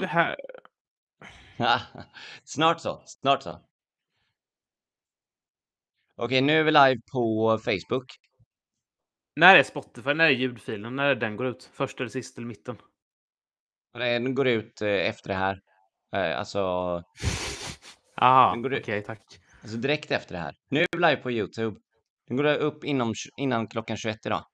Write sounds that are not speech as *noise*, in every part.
live här. *laughs* snart så, snart så. Okej, nu är vi live på Facebook. När är Spotify? När är ljudfilen? När är den går ut? Först eller sist eller mitten? Den går ut eh, efter det här. Eh, Alltså, *laughs* Aha, okej, tack. alltså direkt efter det här. Nu är vi live på YouTube. Den går upp inom, innan klockan 21 idag.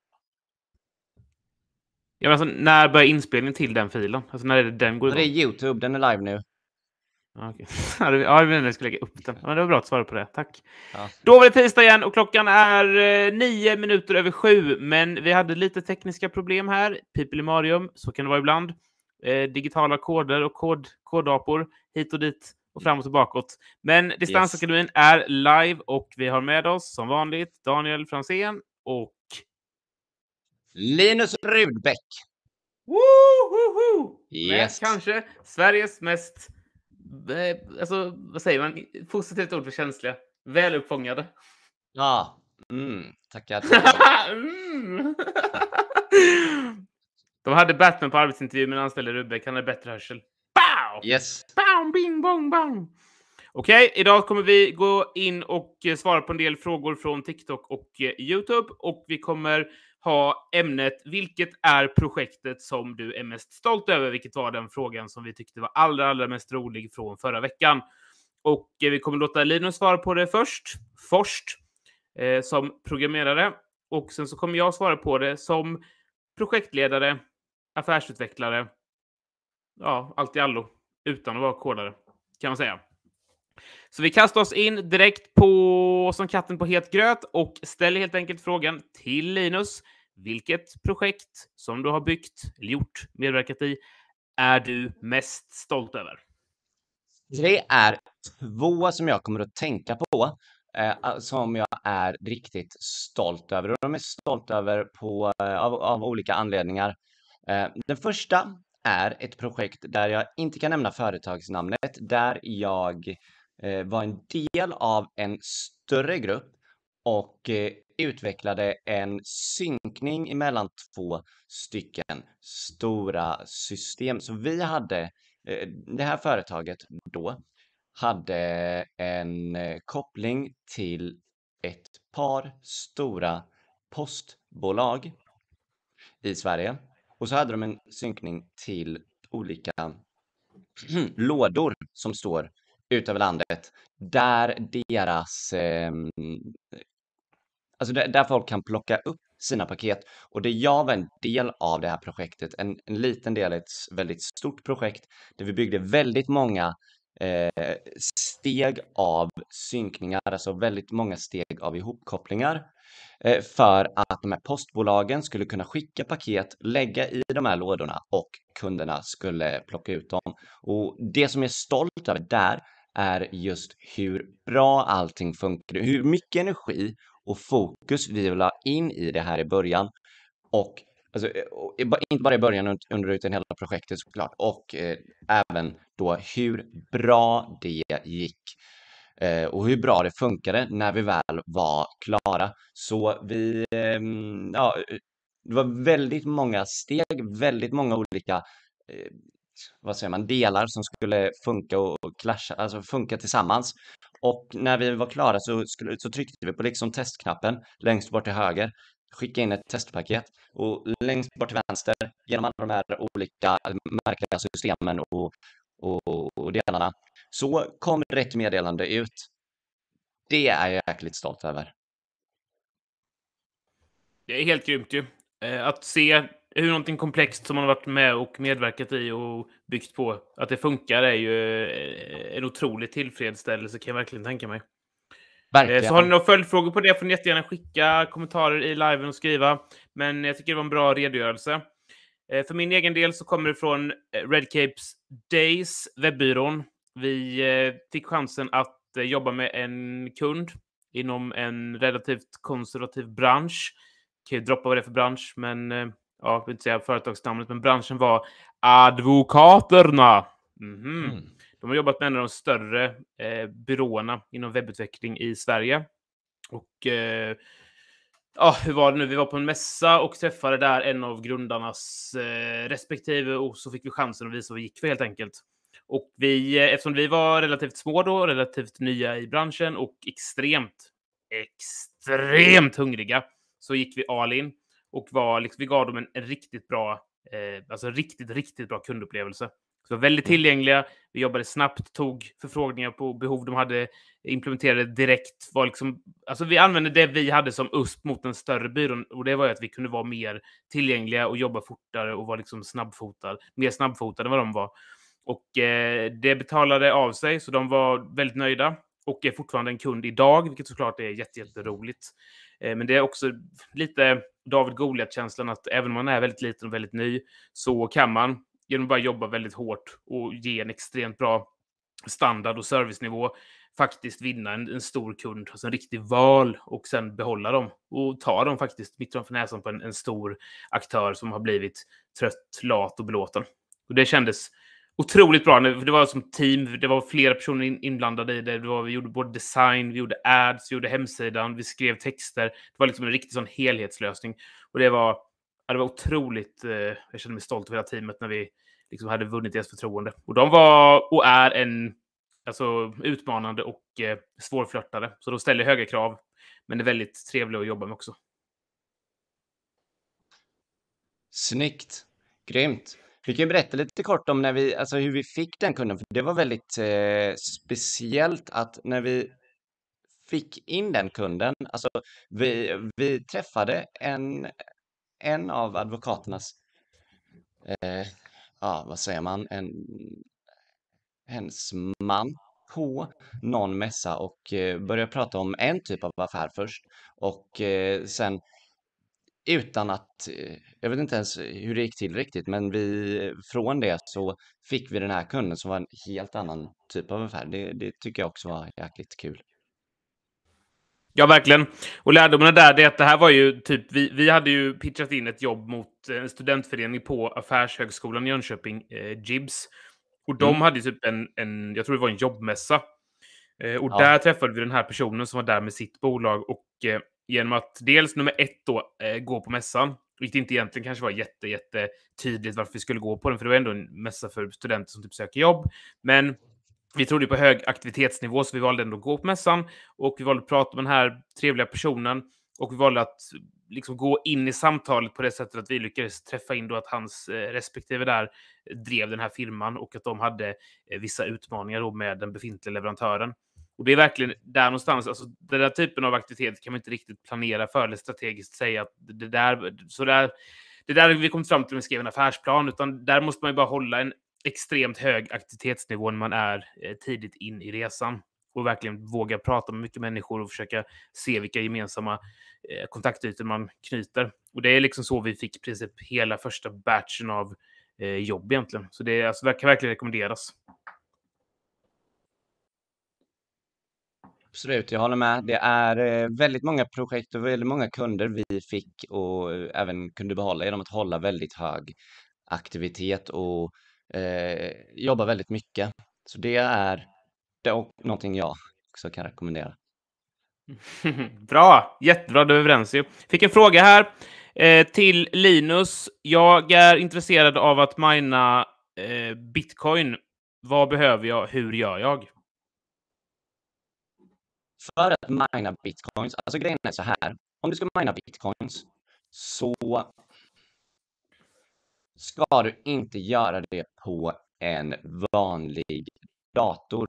Ja, men alltså, när börjar inspelningen till den filen? Alltså när är det den går Och det är igång? YouTube, den är live nu. Okej. *laughs* Ja, ja, jag skulle lägga upp den. Men det var bra att svara på det. Tack. Ja. Då var det tisdag igen och klockan är eh, nio minuter över sju. Men vi hade lite tekniska problem här. Pipelimarium, så kan det vara ibland. Eh, digitala koder och kod, kodapor hit och dit och fram och tillbaka. Men Distansakademin är live och vi har med oss som vanligt Daniel Fransén och Linus Rudbeck. Woho! Yes. Med kanske Sveriges mest, eh, alltså vad säger man, positivt ord för känsliga, väluppfångade. Ja. Mm, tackar. tackar. *laughs* mm. De hade Batman på arbetsintervju men anställde Rudbeck, han hade bättre hörsel. Bow! Yes. Bam, bing, bong, bang. Okej, idag kommer vi gå in och eh, svara på en del frågor från TikTok och eh, YouTube. Och vi kommer ha ämnet Vilket är projektet som du är mest stolt över? Vilket var den frågan som vi tyckte var allra, allra mest rolig från förra veckan. Och eh, vi kommer låta Linus svara på det först, först eh, som programmerare. Och sen så kommer jag svara på det som projektledare, affärsutvecklare, ja, allt i allo, utan att vara kodare, kan man säga. Så vi kastar oss in direkt på som katten på het gröt och ställer helt enkelt frågan till Linus. Vilket projekt som du har byggt, eller gjort, medverkat i, är du mest stolt över? Det är två som jag kommer att tänka på eh, som jag är riktigt stolt över. Och de är stolt över på, eh, av, av olika anledningar. Eh, den första är ett projekt där jag inte kan nämna företagsnamnet, där jag eh, Eh, var en del av en större grupp och eh, utvecklade en synkning mellan två stycken stora system. Så vi hade, eh, det här företaget då, hade en eh, koppling till ett par stora postbolag i Sverige. Och så hade de en synkning till olika *clears throat* lådor som står ut över landet där deras eh, alltså där, där folk kan plocka upp sina paket. Och det jag var en del av det här projektet, en, en liten del i ett väldigt stort projekt där vi byggde väldigt många eh, steg av synkningar, alltså väldigt många steg av ihopkopplingar eh, för att de här postbolagen skulle kunna skicka paket, lägga i de här lådorna och kunderna skulle plocka ut dem. Och det som jag är stolt över där är just hur bra allting funkar, hur mycket energi och fokus vi vill ha in i det här i början. Och alltså, eh, inte bara i början under utan hela projektet såklart. Och eh, även då hur bra det gick. Eh, och hur bra det funkade när vi väl var klara. Så vi, eh, ja, det var väldigt många steg, väldigt många olika eh, vad säger man, delar som skulle funka och clasha, alltså funka tillsammans. Och när vi var klara så, skulle, så tryckte vi på liksom testknappen längst bort till höger, skicka in ett testpaket och längst bort till vänster genom alla de här olika märkliga systemen och, och, och delarna så kom rätt meddelande ut. Det är jag jäkligt stolt över. Det är helt grymt ju. Eh, att se hur någonting komplext som man har varit med och medverkat i och byggt på, att det funkar är ju eh, en otrolig tillfredsställelse kan jag verkligen tänka mig. Eh, Verkligen. Så har ni några följdfrågor på det får ni jättegärna skicka kommentarer i liven och skriva. Men jag tycker det var en bra redogörelse. Eh, För min egen del så kommer det från Red Capes Days, webbyrån. Vi fick chansen att jobba med en kund inom en relativt konservativ bransch. Kan ju droppa vad det är för bransch, men ja, jag vill inte säga företagsnamnet, men branschen var Advokaterna. Mhm. Mm. De har jobbat med en av de större eh, byråerna inom webbutveckling i Sverige. Och eh, Ja, hur var det nu? Vi var på en mässa och träffade där en av grundarnas eh, respektive och så fick vi chansen att visa vad det gick för helt enkelt. Och vi, eh, eftersom vi var relativt små då, relativt nya i branschen och extremt, extremt hungriga, så gick vi all in och var, liksom, vi gav dem en, riktigt bra, eh, alltså riktigt, riktigt bra kundupplevelse. Så väldigt mm. tillgängliga. Vi jobbade snabbt, tog förfrågningar på behov de hade, implementerade direkt. Var liksom, alltså vi använde det vi hade som USP mot den större byrån och det var att vi kunde vara mer tillgängliga och jobba fortare och vara liksom snabbfotad, mer snabbfotade än vad de var. Och eh, det betalade av sig, så de var väldigt nöjda och är fortfarande en kund idag, vilket såklart är jätteroligt. Eh, men det är också lite David Goliat-känslan att även om man är väldigt liten och väldigt ny så kan man genom att bara jobba väldigt hårt och ge en extremt bra standard och servicenivå faktiskt vinna en, en stor kund, alltså en riktig val och sen behålla dem och ta dem faktiskt mitt framför näsan på en, en stor aktör som har blivit trött, lat och belåten. Och det kändes otroligt bra. Det var som team, det var flera personer inblandade i det. det var, vi gjorde både design, vi gjorde ads, vi gjorde hemsidan, vi skrev texter. Det var liksom en riktig sån helhetslösning. Och det var, det var otroligt, eh, jag kände mig stolt över hela teamet när vi liksom hade vunnit deras förtroende. Och de var och är en alltså, utmanande och eh, svårflörtade. Så de ställer höga krav, men är väldigt trevliga att jobba med också. Snyggt. Grymt. Vi kan ju berätta lite kort om när vi, alltså hur vi fick den kunden, för det var väldigt eh, speciellt att när vi fick in den kunden, alltså vi, vi träffade en, en av advokaternas, eh, ja vad säger man, en, hennes man på någon mässa och eh, började prata om en typ av affär först och eh, sen utan att, eh, jag vet inte ens hur det gick till riktigt, men vi, från det så fick vi den här kunden som var en helt annan typ av affär. Det, det tycker jag också var jäkligt kul. Ja, verkligen. Och lärdomarna där, det är att det här var ju typ, vi, vi hade ju pitchat in ett jobb mot en studentförening på Affärshögskolan i Jönköping, eh, Jibs. Och de mm. hade typ en, en, jag tror det var en jobbmässa. Eh, och ja. där träffade vi den här personen som var där med sitt bolag och eh, genom att dels nummer ett då eh, gå på mässan, vilket inte egentligen kanske var jätte, jätte tydligt varför vi skulle gå på den, för det var ändå en mässa för studenter som typ söker jobb. Men vi trodde på hög aktivitetsnivå, så vi valde ändå att gå på mässan och vi valde att prata med den här trevliga personen och vi valde att liksom gå in i samtalet på det sättet att vi lyckades träffa in då att hans eh, respektive där drev den här firman och att de hade eh, vissa utmaningar då med den befintliga leverantören. Och det är verkligen där någonstans, alltså den där typen av aktivitet kan man inte riktigt planera för eller strategiskt säga att det där, så där, det där vi kommit fram till när vi skrev en affärsplan, utan där måste man ju bara hålla en extremt hög aktivitetsnivå när man är eh, tidigt in i resan och verkligen våga prata med mycket människor och försöka se vilka gemensamma eh, kontaktytor man knyter. Och det är liksom så vi fick i princip hela första batchen av eh, jobb egentligen. Så det alltså, kan verkligen rekommenderas. Absolut, jag håller med. Det är eh, väldigt många projekt och väldigt många kunder vi fick och eh, även kunde behålla genom att hålla väldigt hög aktivitet och eh, jobba väldigt mycket. Så det är, det är någonting jag också kan rekommendera. *laughs* Bra, jättebra, då är vi överens ju. Fick en fråga här eh, till Linus. Jag är intresserad av att mina eh, bitcoin. Vad behöver jag? Hur gör jag? För att mina bitcoins, alltså grejen är så här, om du ska mina bitcoins så ska du inte göra det på en vanlig dator.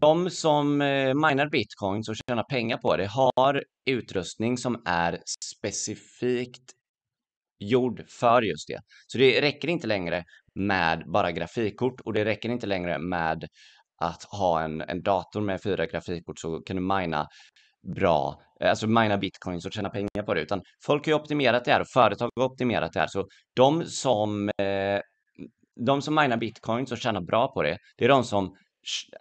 De som eh, minar bitcoins och tjänar pengar på det har utrustning som är specifikt gjord för just det. Så det räcker inte längre med bara grafikkort och det räcker inte längre med att ha en, en dator med fyra grafikkort så kan du mina bra, alltså mina bitcoins och tjäna pengar på det, utan folk har ju optimerat det här och företag har optimerat det här. Så de som, eh, de som minar bitcoins och tjänar bra på det, det är de som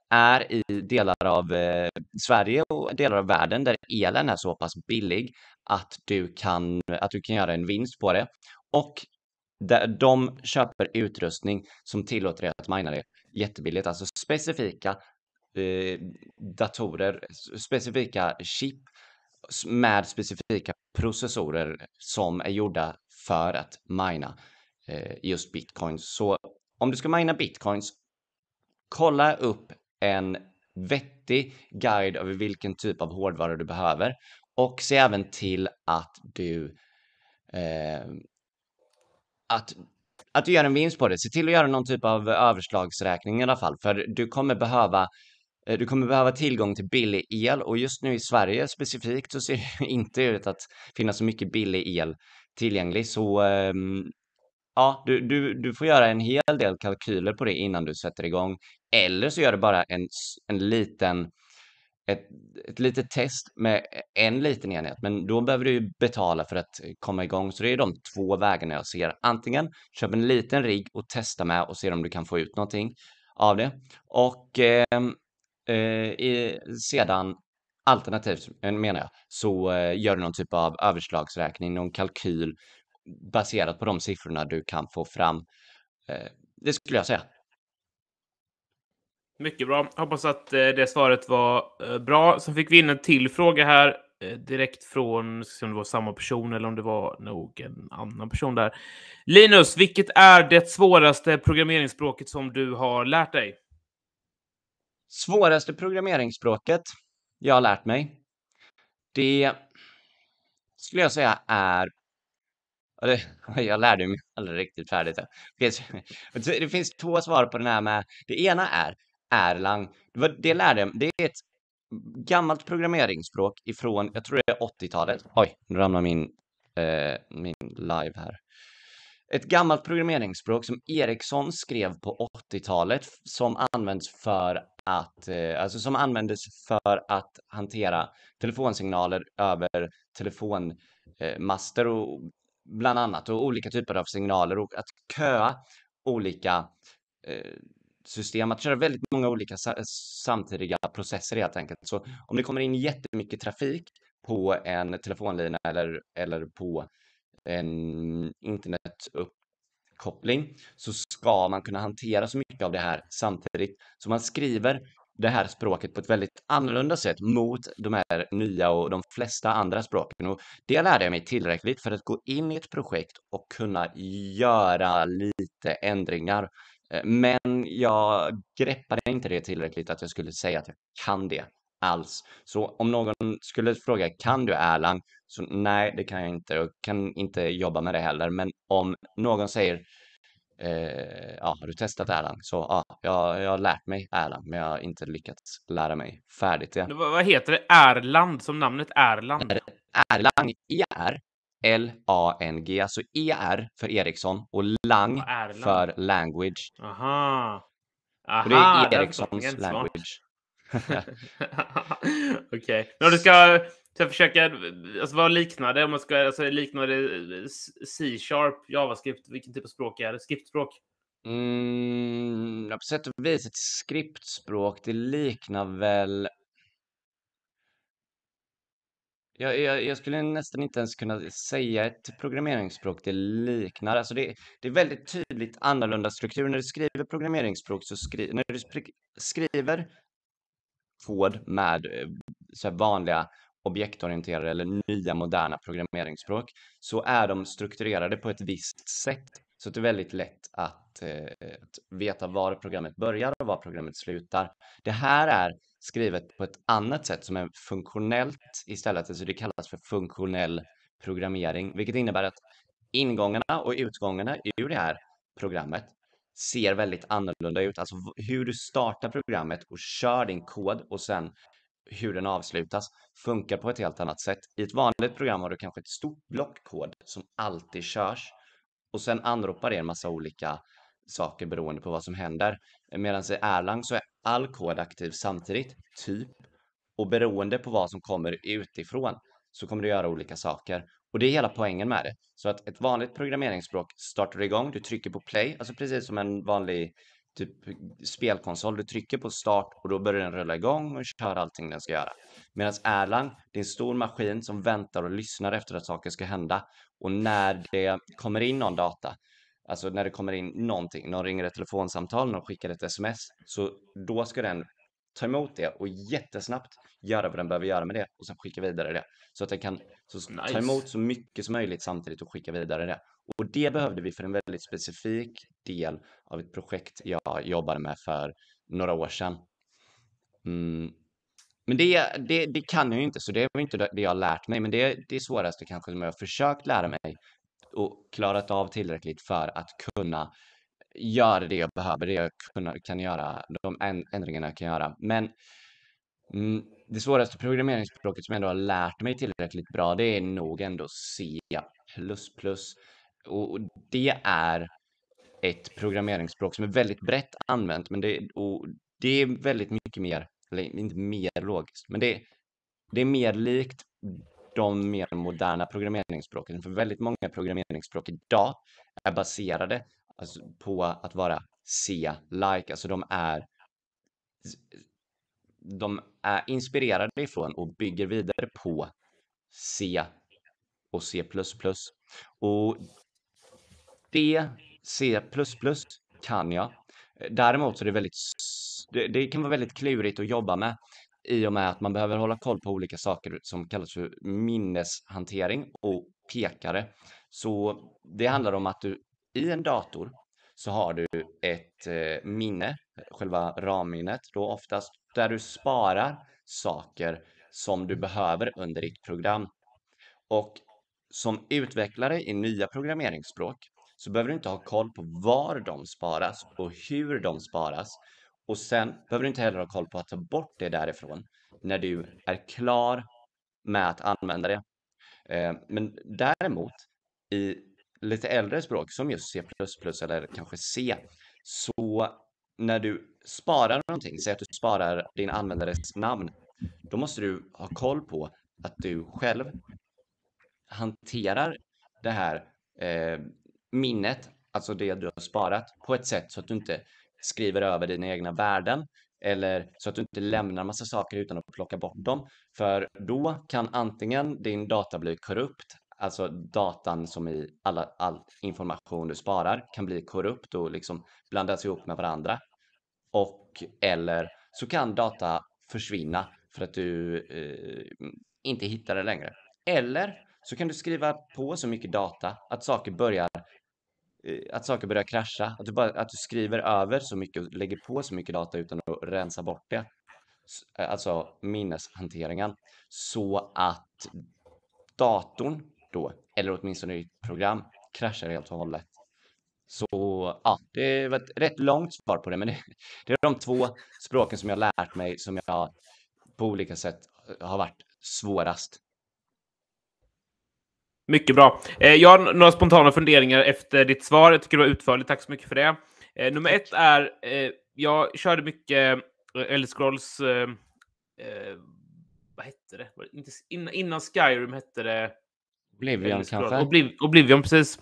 är i delar av eh, Sverige och delar av världen där elen är så pass billig att du kan, att du kan göra en vinst på det. Och där de köper utrustning som tillåter dig att mina det jättebilligt, alltså specifika eh, datorer, specifika chip med specifika processorer som är gjorda för att mina eh, just bitcoins. Så om du ska mina bitcoins, kolla upp en vettig guide över vilken typ av hårdvara du behöver och se även till att du eh, att, att du gör en vinst på det. Se till att göra någon typ av överslagsräkning i alla fall, för du kommer behöva eh, du kommer behöva tillgång till billig el och just nu i Sverige specifikt så ser det *laughs* inte ut att finnas så mycket billig el tillgänglig. Så ehm, ja, du, du, du får göra en hel del kalkyler på det innan du sätter igång. Eller så gör du bara en, en liten ett, ett litet test med en liten enhet, men då behöver du ju betala för att komma igång. Så det är de två vägarna jag ser. Antingen köp en liten rigg och testa med och se om du kan få ut någonting av det. Och ehm, eh, eh, sedan alternativt eh, menar jag, så eh, gör du någon typ av överslagsräkning, någon kalkyl baserat på de siffrorna du kan få fram. Eh, det skulle jag säga. Mycket bra. Hoppas att eh, det svaret var eh, bra. Sen fick vi in en till fråga här eh, direkt från, om det var samma person eller om det var nog en annan person där. Linus, vilket är det svåraste programmeringsspråket som du har lärt dig? Svåraste programmeringsspråket jag har lärt mig. Det skulle jag säga är *laughs* jag lärde mig aldrig riktigt färdigt. Det finns två svar på den här med. Det ena är Erlang. Det, lärde jag Det är ett gammalt programmeringsspråk ifrån, jag tror det är 80-talet. Oj, nu ramlar min, eh, min live här. Ett gammalt programmeringsspråk som Ericsson skrev på 80-talet som används för att, eh, alltså som användes för att hantera telefonsignaler över telefonmaster eh, och bland annat och olika typer av signaler och att köa olika eh, system, att köra väldigt många olika eh, samtidiga processer helt enkelt. Så om det kommer in jättemycket trafik på en telefonlina eller, eller på en internetuppkoppling så ska man kunna hantera så mycket av det här samtidigt. Så man skriver det här språket på ett väldigt annorlunda sätt mot de här nya och de flesta andra språken. Och det lärde jag mig tillräckligt för att gå in i ett projekt och kunna göra lite ändringar men jag greppade inte det tillräckligt att jag skulle säga att jag kan det alls. Så om någon skulle fråga kan du Erlang? Så nej, det kan jag inte och kan inte jobba med det heller. Men om någon säger eh, ja, har du testat Erlang? Så ja, jag, jag har lärt mig Erlang, men jag har inte lyckats lära mig färdigt det. Vad heter det? Erland som namnet Erland? Erlang, ER L-A-N-G, alltså E-R för Ericsson och lang för language. Aha. Aha och det är Ericssons language. *laughs* Okej. Okay. Om du ska, ska försöka, alltså vad liknar det? Om man ska, alltså liknar det C-sharp, JavaScript, vilken typ av språk är det? Skriftspråk? Mm, på sätt och vis ett skriptspråk, det liknar väl jag, jag, jag, skulle nästan inte ens kunna säga ett programmeringsspråk det liknar. Alltså det, det är väldigt tydligt annorlunda struktur. När du skriver programmeringsspråk så skri, när du skriver kod med eh, så vanliga objektorienterade eller nya moderna programmeringsspråk så är de strukturerade på ett visst sätt. Så det är väldigt lätt att, eh, att veta var programmet börjar och var programmet slutar. Det här är skrivet på ett annat sätt som är funktionellt istället. Alltså det kallas för funktionell programmering, vilket innebär att ingångarna och utgångarna ur det här programmet ser väldigt annorlunda ut. Alltså hur du startar programmet och kör din kod och sen hur den avslutas funkar på ett helt annat sätt. I ett vanligt program har du kanske ett stort block kod som alltid körs och sen anropar det en massa olika saker beroende på vad som händer. Medan i Erlang så är all kod aktiv samtidigt, typ. Och beroende på vad som kommer utifrån så kommer du göra olika saker. Och det är hela poängen med det. Så att ett vanligt programmeringsspråk startar igång, du trycker på play, alltså precis som en vanlig typ spelkonsol. Du trycker på start och då börjar den rulla igång och kör allting den ska göra. Medan Erlang, det är en stor maskin som väntar och lyssnar efter att saker ska hända. Och när det kommer in någon data Alltså när det kommer in någonting, någon ringer ett telefonsamtal, någon skickar ett sms, så då ska den ta emot det och jättesnabbt göra vad den behöver göra med det och sen skicka vidare det. Så att den kan nice. ta emot så mycket som möjligt samtidigt och skicka vidare det. Och det behövde vi för en väldigt specifik del av ett projekt jag jobbade med för några år sedan. Mm. Men det, det, det, kan jag ju inte, så det är inte det jag har lärt mig. Men det är det svåraste kanske som jag har försökt lära mig och klarat av tillräckligt för att kunna göra det jag behöver, det jag kunna, kan göra, de ändringarna jag kan göra. Men mm, det svåraste programmeringsspråket som jag ändå har lärt mig tillräckligt bra, det är nog ändå C++. Och det är ett programmeringsspråk som är väldigt brett använt, men det, och det är väldigt mycket mer, eller inte mer logiskt, men det, det är mer likt de mer moderna programmeringsspråken. För väldigt många programmeringsspråk idag är baserade alltså, på att vara C-like, alltså de är de är inspirerade ifrån och bygger vidare på C och C++. Och det C++ kan jag. Däremot så är det väldigt, det, det kan vara väldigt klurigt att jobba med i och med att man behöver hålla koll på olika saker som kallas för minneshantering och pekare. Så det handlar om att du i en dator så har du ett eh, minne, själva ramminnet då oftast, där du sparar saker som du behöver under ditt program. Och som utvecklare i nya programmeringsspråk så behöver du inte ha koll på var de sparas och hur de sparas. Och sen behöver du inte heller ha koll på att ta bort det därifrån när du är klar med att använda det. Eh, men däremot i lite äldre språk som just C++ eller kanske C, så när du sparar någonting, säg att du sparar din användares namn, då måste du ha koll på att du själv hanterar det här eh, minnet, alltså det du har sparat, på ett sätt så att du inte skriver över dina egna värden eller så att du inte lämnar massa saker utan att plocka bort dem. För då kan antingen din data bli korrupt, alltså datan som i alla, all information du sparar kan bli korrupt och liksom blandas ihop med varandra. Och eller så kan data försvinna för att du eh, inte hittar det längre. Eller så kan du skriva på så mycket data att saker börjar Eh, att saker börjar krascha, att du, bara, att du skriver över så mycket och lägger på så mycket data utan att rensa bort det. Eh, alltså minneshanteringen. Så att datorn då, eller åtminstone ditt program, kraschar helt och hållet. Så ja, det var ett rätt långt svar på det, men det, *laughs* det är de två språken som jag lärt mig som jag på olika sätt eh, har varit svårast. Mycket bra. Eh, jag har några spontana funderingar efter ditt svar. Jag tycker det var utförligt. Tack så mycket för det. Eh, nummer ett är, eh, jag körde mycket Elder Scrolls, vad hette det? innan Skyrim hette det Oblivion kanske? Obliv Oblivion, precis.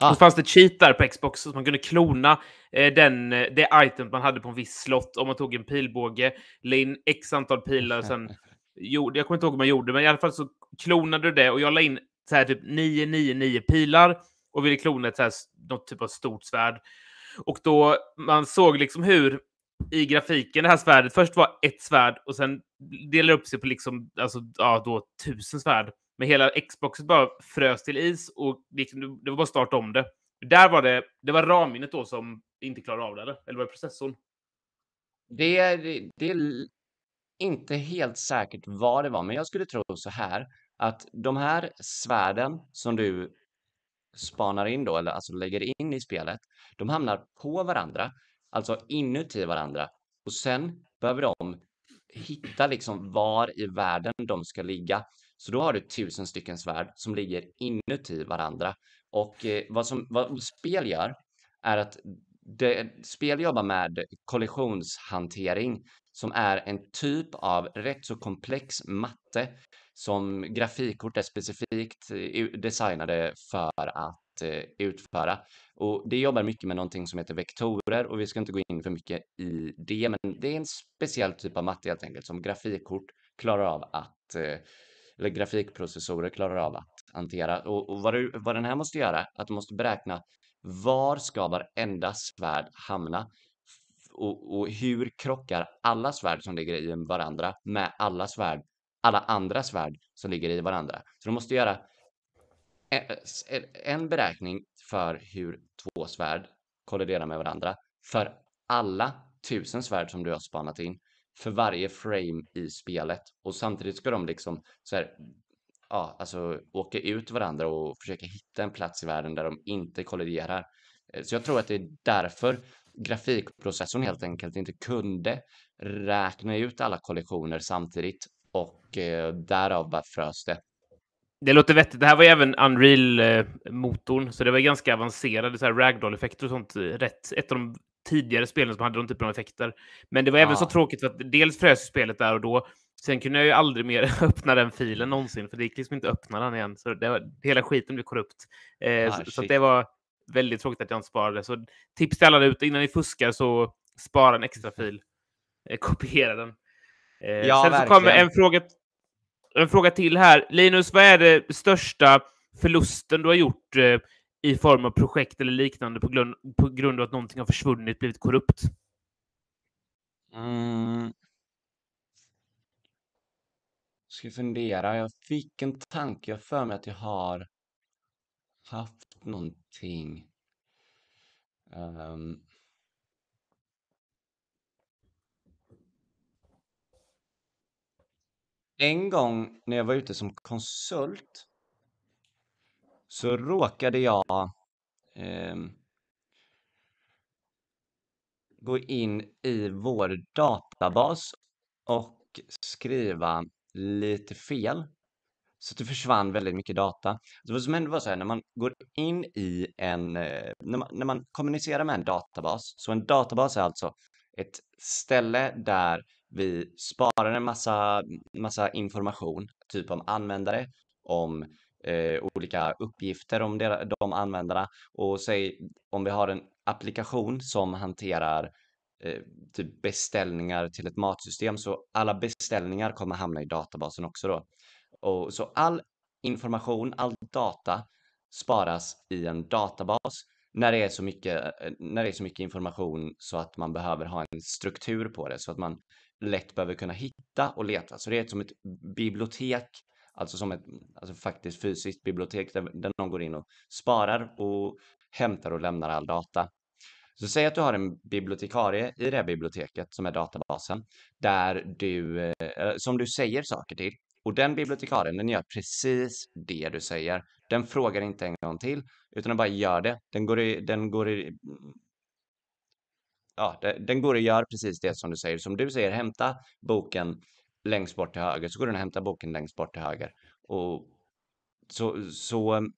Ah. Och så fanns det cheat där på Xbox så man kunde klona eh, den, det item man hade på en viss slott om man tog en pilbåge, la in x antal pilar och sen *laughs* gjorde, jag kommer inte ihåg hur man gjorde, men i alla fall så klonade du det och jag la in så här typ 999 pilar och ville klona ett så här, något typ av stort svärd. Och då man såg liksom hur i grafiken det här svärdet först var ett svärd och sen delade upp sig på liksom, alltså, ja, då tusen svärd. Men hela Xboxet bara frös till is och liksom, det var bara att starta om det. Där var det, det var ramminnet då som inte klarade av det, eller? Eller var det processorn? Det är, det är inte helt säkert vad det var, men jag skulle tro så här att de här svärden som du spanar in då, eller alltså lägger in i spelet, de hamnar på varandra, alltså inuti varandra. Och sen behöver de hitta liksom var i världen de ska ligga. Så då har du tusen stycken svärd som ligger inuti varandra. Och eh, vad, som, vad spel gör är att det, spel jobbar med kollisionshantering som är en typ av rätt så komplex matte som grafikkort är specifikt eh, designade för att eh, utföra. Och det jobbar mycket med någonting som heter vektorer och vi ska inte gå in för mycket i det, men det är en speciell typ av matte helt enkelt som grafikkort klarar av att eh, eller grafikprocessorer klarar av att hantera. Och, och vad, du, vad den här måste göra, att du måste beräkna var ska varenda svärd hamna? och, och hur krockar alla svärd som ligger i varandra med alla svärd, alla andra svärd som ligger i varandra? Så de måste göra en, beräkning för hur två svärd kolliderar med varandra för alla tusen svärd som du har spanat in för varje frame i spelet och samtidigt ska de liksom så här, ja, alltså åka ut varandra och försöka hitta en plats i världen där de inte kolliderar. Eh, så jag tror att det är därför grafikprocessorn helt enkelt inte kunde räkna ut alla kollisioner samtidigt och eh, därav bara frös det. Det låter vettigt. Det här var ju även Unreal-motorn, så det var ganska avancerade ragdoll-effekter och sånt. Rätt, ett av de tidigare spelen som hade de typen av effekter. Men det var även så tråkigt för att dels frös spelet där och då. Sen kunde jag ju aldrig mer *laughs* öppna den filen någonsin, för det gick liksom inte att öppna den igen. Så det var, hela skiten blev korrupt. Eh, ah, så, så det var väldigt tråkigt att jag inte sparade. Så tips till alla där ute, innan ni fuskar så spara en extra *laughs* fil. Eh, kopiera den. Eh, ja, sen verkligen. så kommer en fråga, en fråga till här. Linus, vad är det största förlusten du har gjort eh, i form av projekt eller liknande på grund, på grund av att någonting har försvunnit, blivit korrupt? Mm. Ska fundera. Jag fick en tanke. Jag för mig att jag har haft någonting. Um. En gång när jag var ute som konsult så råkade jag eh, gå in i vår databas och skriva lite fel. Så det försvann väldigt mycket data. Så vad som hände var så här, när man går in i en, eh, när man, när man kommunicerar med en databas, så en databas är alltså ett ställe där vi sparar en massa, massa information, typ om användare, om eh, olika uppgifter om de användarna och säg om vi har en applikation som hanterar eh, typ beställningar till ett matsystem så alla beställningar kommer hamna i databasen också då. Och så all information, all data sparas i en databas när det är så mycket, när det är så mycket information så att man behöver ha en struktur på det så att man lätt behöver kunna hitta och leta. Så det är som ett bibliotek Alltså som ett alltså faktiskt fysiskt bibliotek där, där någon går in och sparar och hämtar och lämnar all data. Så säg att du har en bibliotekarie i det här biblioteket som är databasen där du, eh, eh som du säger saker till. Och den bibliotekarien, den gör precis det du säger. Den frågar inte en gång till, utan den bara gör det. Den går i, den går i, ja, den går och gör precis det som du säger. Som du säger, hämta boken längst bort till höger så går den och hämtar boken längst bort till höger. Och så, så mm,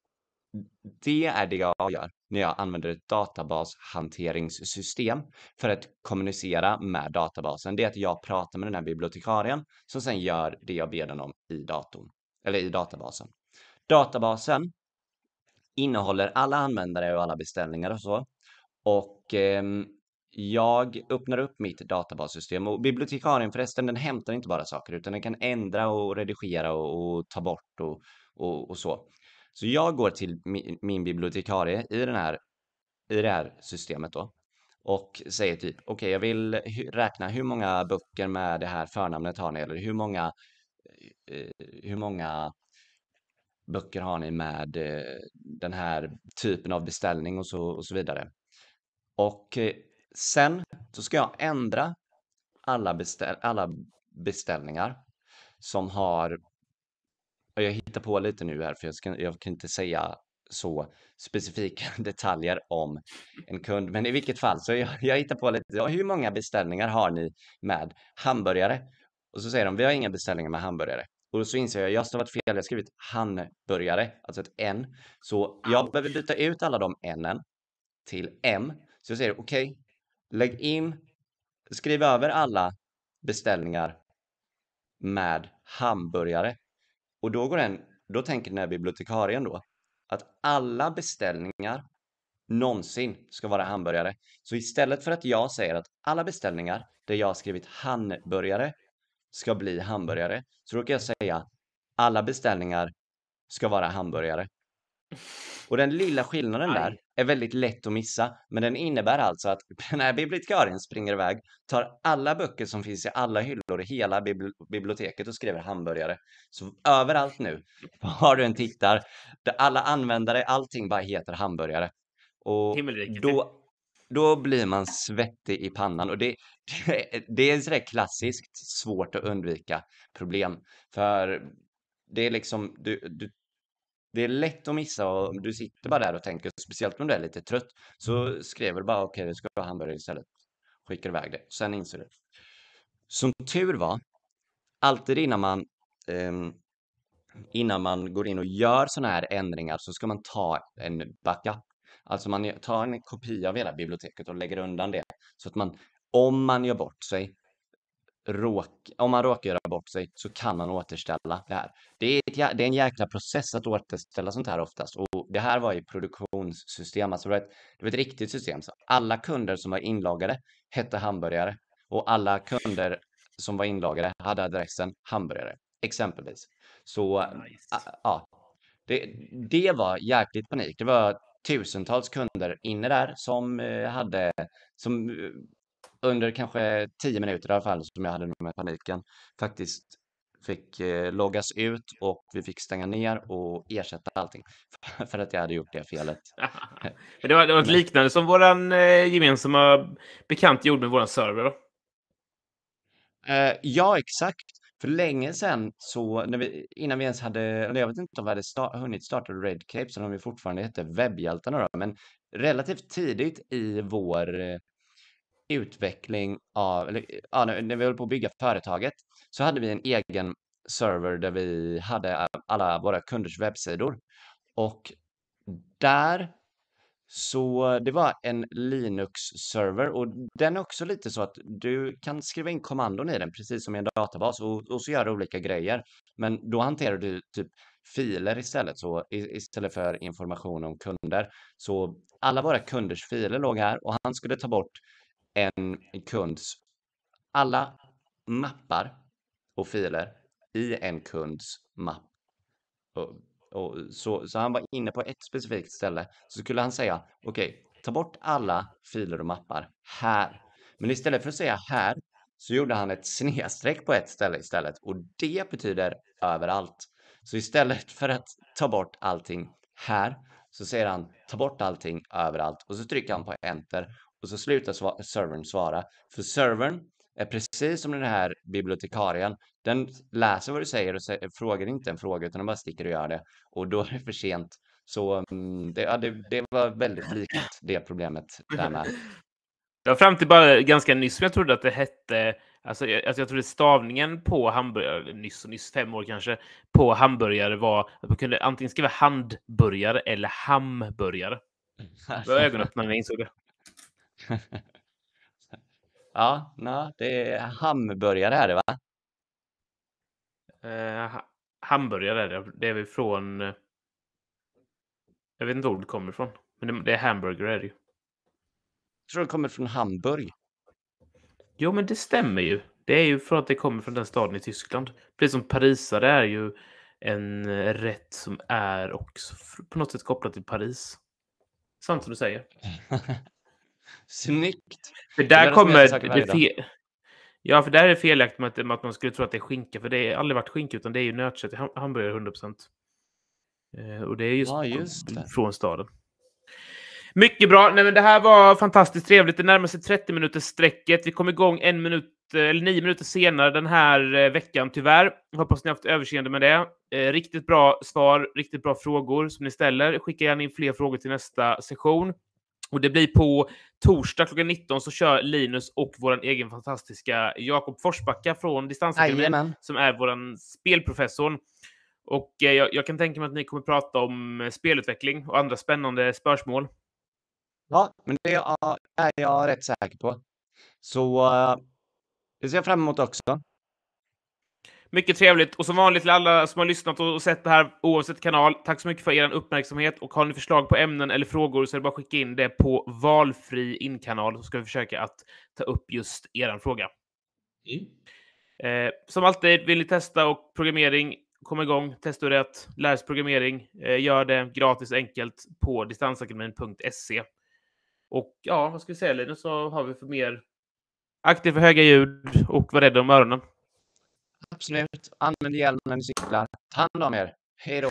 det är det jag gör när jag använder ett databashanteringssystem för att kommunicera med databasen. Det är att jag pratar med den här bibliotekarien som sen gör det jag ber den om i datorn eller i databasen. Databasen innehåller alla användare och alla beställningar och så. Och eh, jag öppnar upp mitt databassystem och bibliotekarien förresten, den hämtar inte bara saker utan den kan ändra och redigera och, och ta bort och, och, och, så. Så jag går till min, min bibliotekarie i, den här, i det här systemet då och säger typ okej, okay, jag vill räkna hur många böcker med det här förnamnet har ni eller hur många eh, hur många böcker har ni med eh, den här typen av beställning och så, och så vidare. Och eh, Sen så ska jag ändra alla, beställ alla beställningar som har jag hittar på lite nu här för jag, ska, jag kan inte säga så specifika *laughs* detaljer om en kund. Men i vilket fall, så jag, jag hittar på lite. Ja, hur många beställningar har ni med hamburgare? Och så säger de, vi har inga beställningar med hamburgare. Och så inser jag, jag har stavat fel, jag har skrivit hamburgare, alltså ett N. Så jag behöver byta ut alla de N till M. Så jag säger, okej, okay, Lägg in, skriv över alla beställningar med hamburgare. Och då går den, då tänker den här bibliotekarien då att alla beställningar någonsin ska vara hamburgare. Så istället för att jag säger att alla beställningar där jag har skrivit hamburgare ska bli hamburgare så råkar jag säga alla beställningar ska vara hamburgare. Och den lilla skillnaden Aj. där är väldigt lätt att missa, men den innebär alltså att *laughs* den här bibliotekarien springer iväg, tar alla böcker som finns i alla hyllor i hela bibli biblioteket och skriver hamburgare. Så överallt nu *laughs* har du en tittar där alla användare, allting bara heter hamburgare. Och då, då blir man svettig i pannan och det, *laughs* det, det är sådär klassiskt svårt att undvika problem. För det är liksom, du, du det är lätt att missa och du sitter bara där och tänker, speciellt om du är lite trött, så skriver du bara okej, okay, ska ha hamburgare istället. Skickar iväg det. Sen inser du. Som tur var, alltid innan man um, innan man går in och gör sådana här ändringar så ska man ta en backup. Alltså man tar en kopia av hela biblioteket och lägger undan det. Så att man, om man gör bort sig, råk, om man råkar göra bort sig så kan man återställa det här. Det är, ett, det är en jäkla process att återställa sånt här oftast. Och det här var i produktionssystem, alltså det var, ett, det var ett riktigt system. Så alla kunder som var inloggade hette hamburgare och alla kunder som var inloggade hade adressen hamburgare, exempelvis. Så nice. ja, det, det var jäkligt panik. Det var tusentals kunder inne där som eh, hade, som under kanske tio minuter i alla fall som jag hade med paniken faktiskt fick eh, loggas ut och vi fick stänga ner och ersätta allting *laughs* för att jag hade gjort det felet. *laughs* Men det var, det var liknande som våran eh, gemensamma bekant gjorde med våran server? Eh, ja, exakt. För länge sedan så, när vi, innan vi ens hade, eller jag vet inte om vi hade start, hunnit starta Redcapes eller om vi fortfarande hette Webbhjältarna då, men relativt tidigt i vår eh, utveckling av, eller ja, när vi höll på att bygga företaget så hade vi en egen server där vi hade alla våra kunders webbsidor. Och där så det var en Linux-server och den är också lite så att du kan skriva in kommandon i den precis som i en databas och, och så gör du olika grejer. Men då hanterar du typ filer istället, så istället för information om kunder. Så alla våra kunders filer låg här och han skulle ta bort en kunds alla mappar och filer i en kunds mapp. Och, och så, så han var inne på ett specifikt ställe så skulle han säga okej, okay, ta bort alla filer och mappar här. Men istället för att säga här så gjorde han ett snedstreck på ett ställe istället och det betyder överallt. Så istället för att ta bort allting här så säger han ta bort allting överallt och så trycker han på enter och så slutar sva servern svara. För servern är precis som den här bibliotekarien. Den läser vad du säger och frågar inte en fråga utan den bara sticker och gör det. Och då är det för sent. Så um, det, ja, det, det, var väldigt likt det problemet där med. Var fram till bara ganska nyss som jag trodde att det hette, alltså jag, alltså jag trodde stavningen på hamburgare, nyss och nyss, fem år kanske, på hamburgare var att man kunde antingen skriva handburgare eller hamburgare. *laughs* Det var ögonöppnare när jag insåg det. *laughs* Ja, nej, det är hamburgare är det va? Eh, hamburgare är det. Det är väl från... Eh, jag vet inte var det kommer ifrån. Men det, det är hamburger är det ju. Jag tror det kommer från Hamburg. Jo, men det stämmer ju. Det är ju för att det kommer från den staden i Tyskland. Precis som parisare är ju en rätt som är också på något sätt kopplad till Paris. Sant som du säger. *laughs* Snyggt! För där kommer det fel... Ja, för där är det felaktigt med att, med att man skulle tro att det är skinka, för det har aldrig varit skinka, utan det är ju nötkött hamburgare 100 Eh, och det är just, ja, just från staden. Mycket bra. Nej, men det här var fantastiskt trevligt. Det närmar sig 30 minuters sträcket. Vi kom igång en minut, eller nio minuter senare den här eh, veckan, tyvärr. Hoppas ni har haft överseende med det. Eh, riktigt bra svar, riktigt bra frågor som ni ställer. Skicka gärna in fler frågor till nästa session. Och det blir på torsdag klockan 19 så kör Linus och vår egen fantastiska Jakob Forsbacka från Distansakademin som är vår spelprofessor. Och eh, jag, jag, kan tänka mig att ni kommer prata om eh, spelutveckling och andra spännande spörsmål. Ja, men det är jag rätt säker på. Så uh, det ser jag fram emot också. Mycket trevligt. Och som vanligt till alla som har lyssnat och sett det här oavsett kanal, tack så mycket för er uppmärksamhet. Och har ni förslag på ämnen eller frågor så är det bara att skicka in det på valfri inkanal så ska vi försöka att ta upp just er fråga. Mm. Eh, som alltid, vill ni testa och programmering, kom igång, testa rätt, lär sig programmering, eh, gör det gratis och enkelt på distansakademin.se. Och ja, vad ska vi säga Linus, vad har vi för mer? Aktiv för höga ljud och var rädd om öronen. Absolut. Använd hjälmen när ni cyklar. Ta hand om er. Hej då.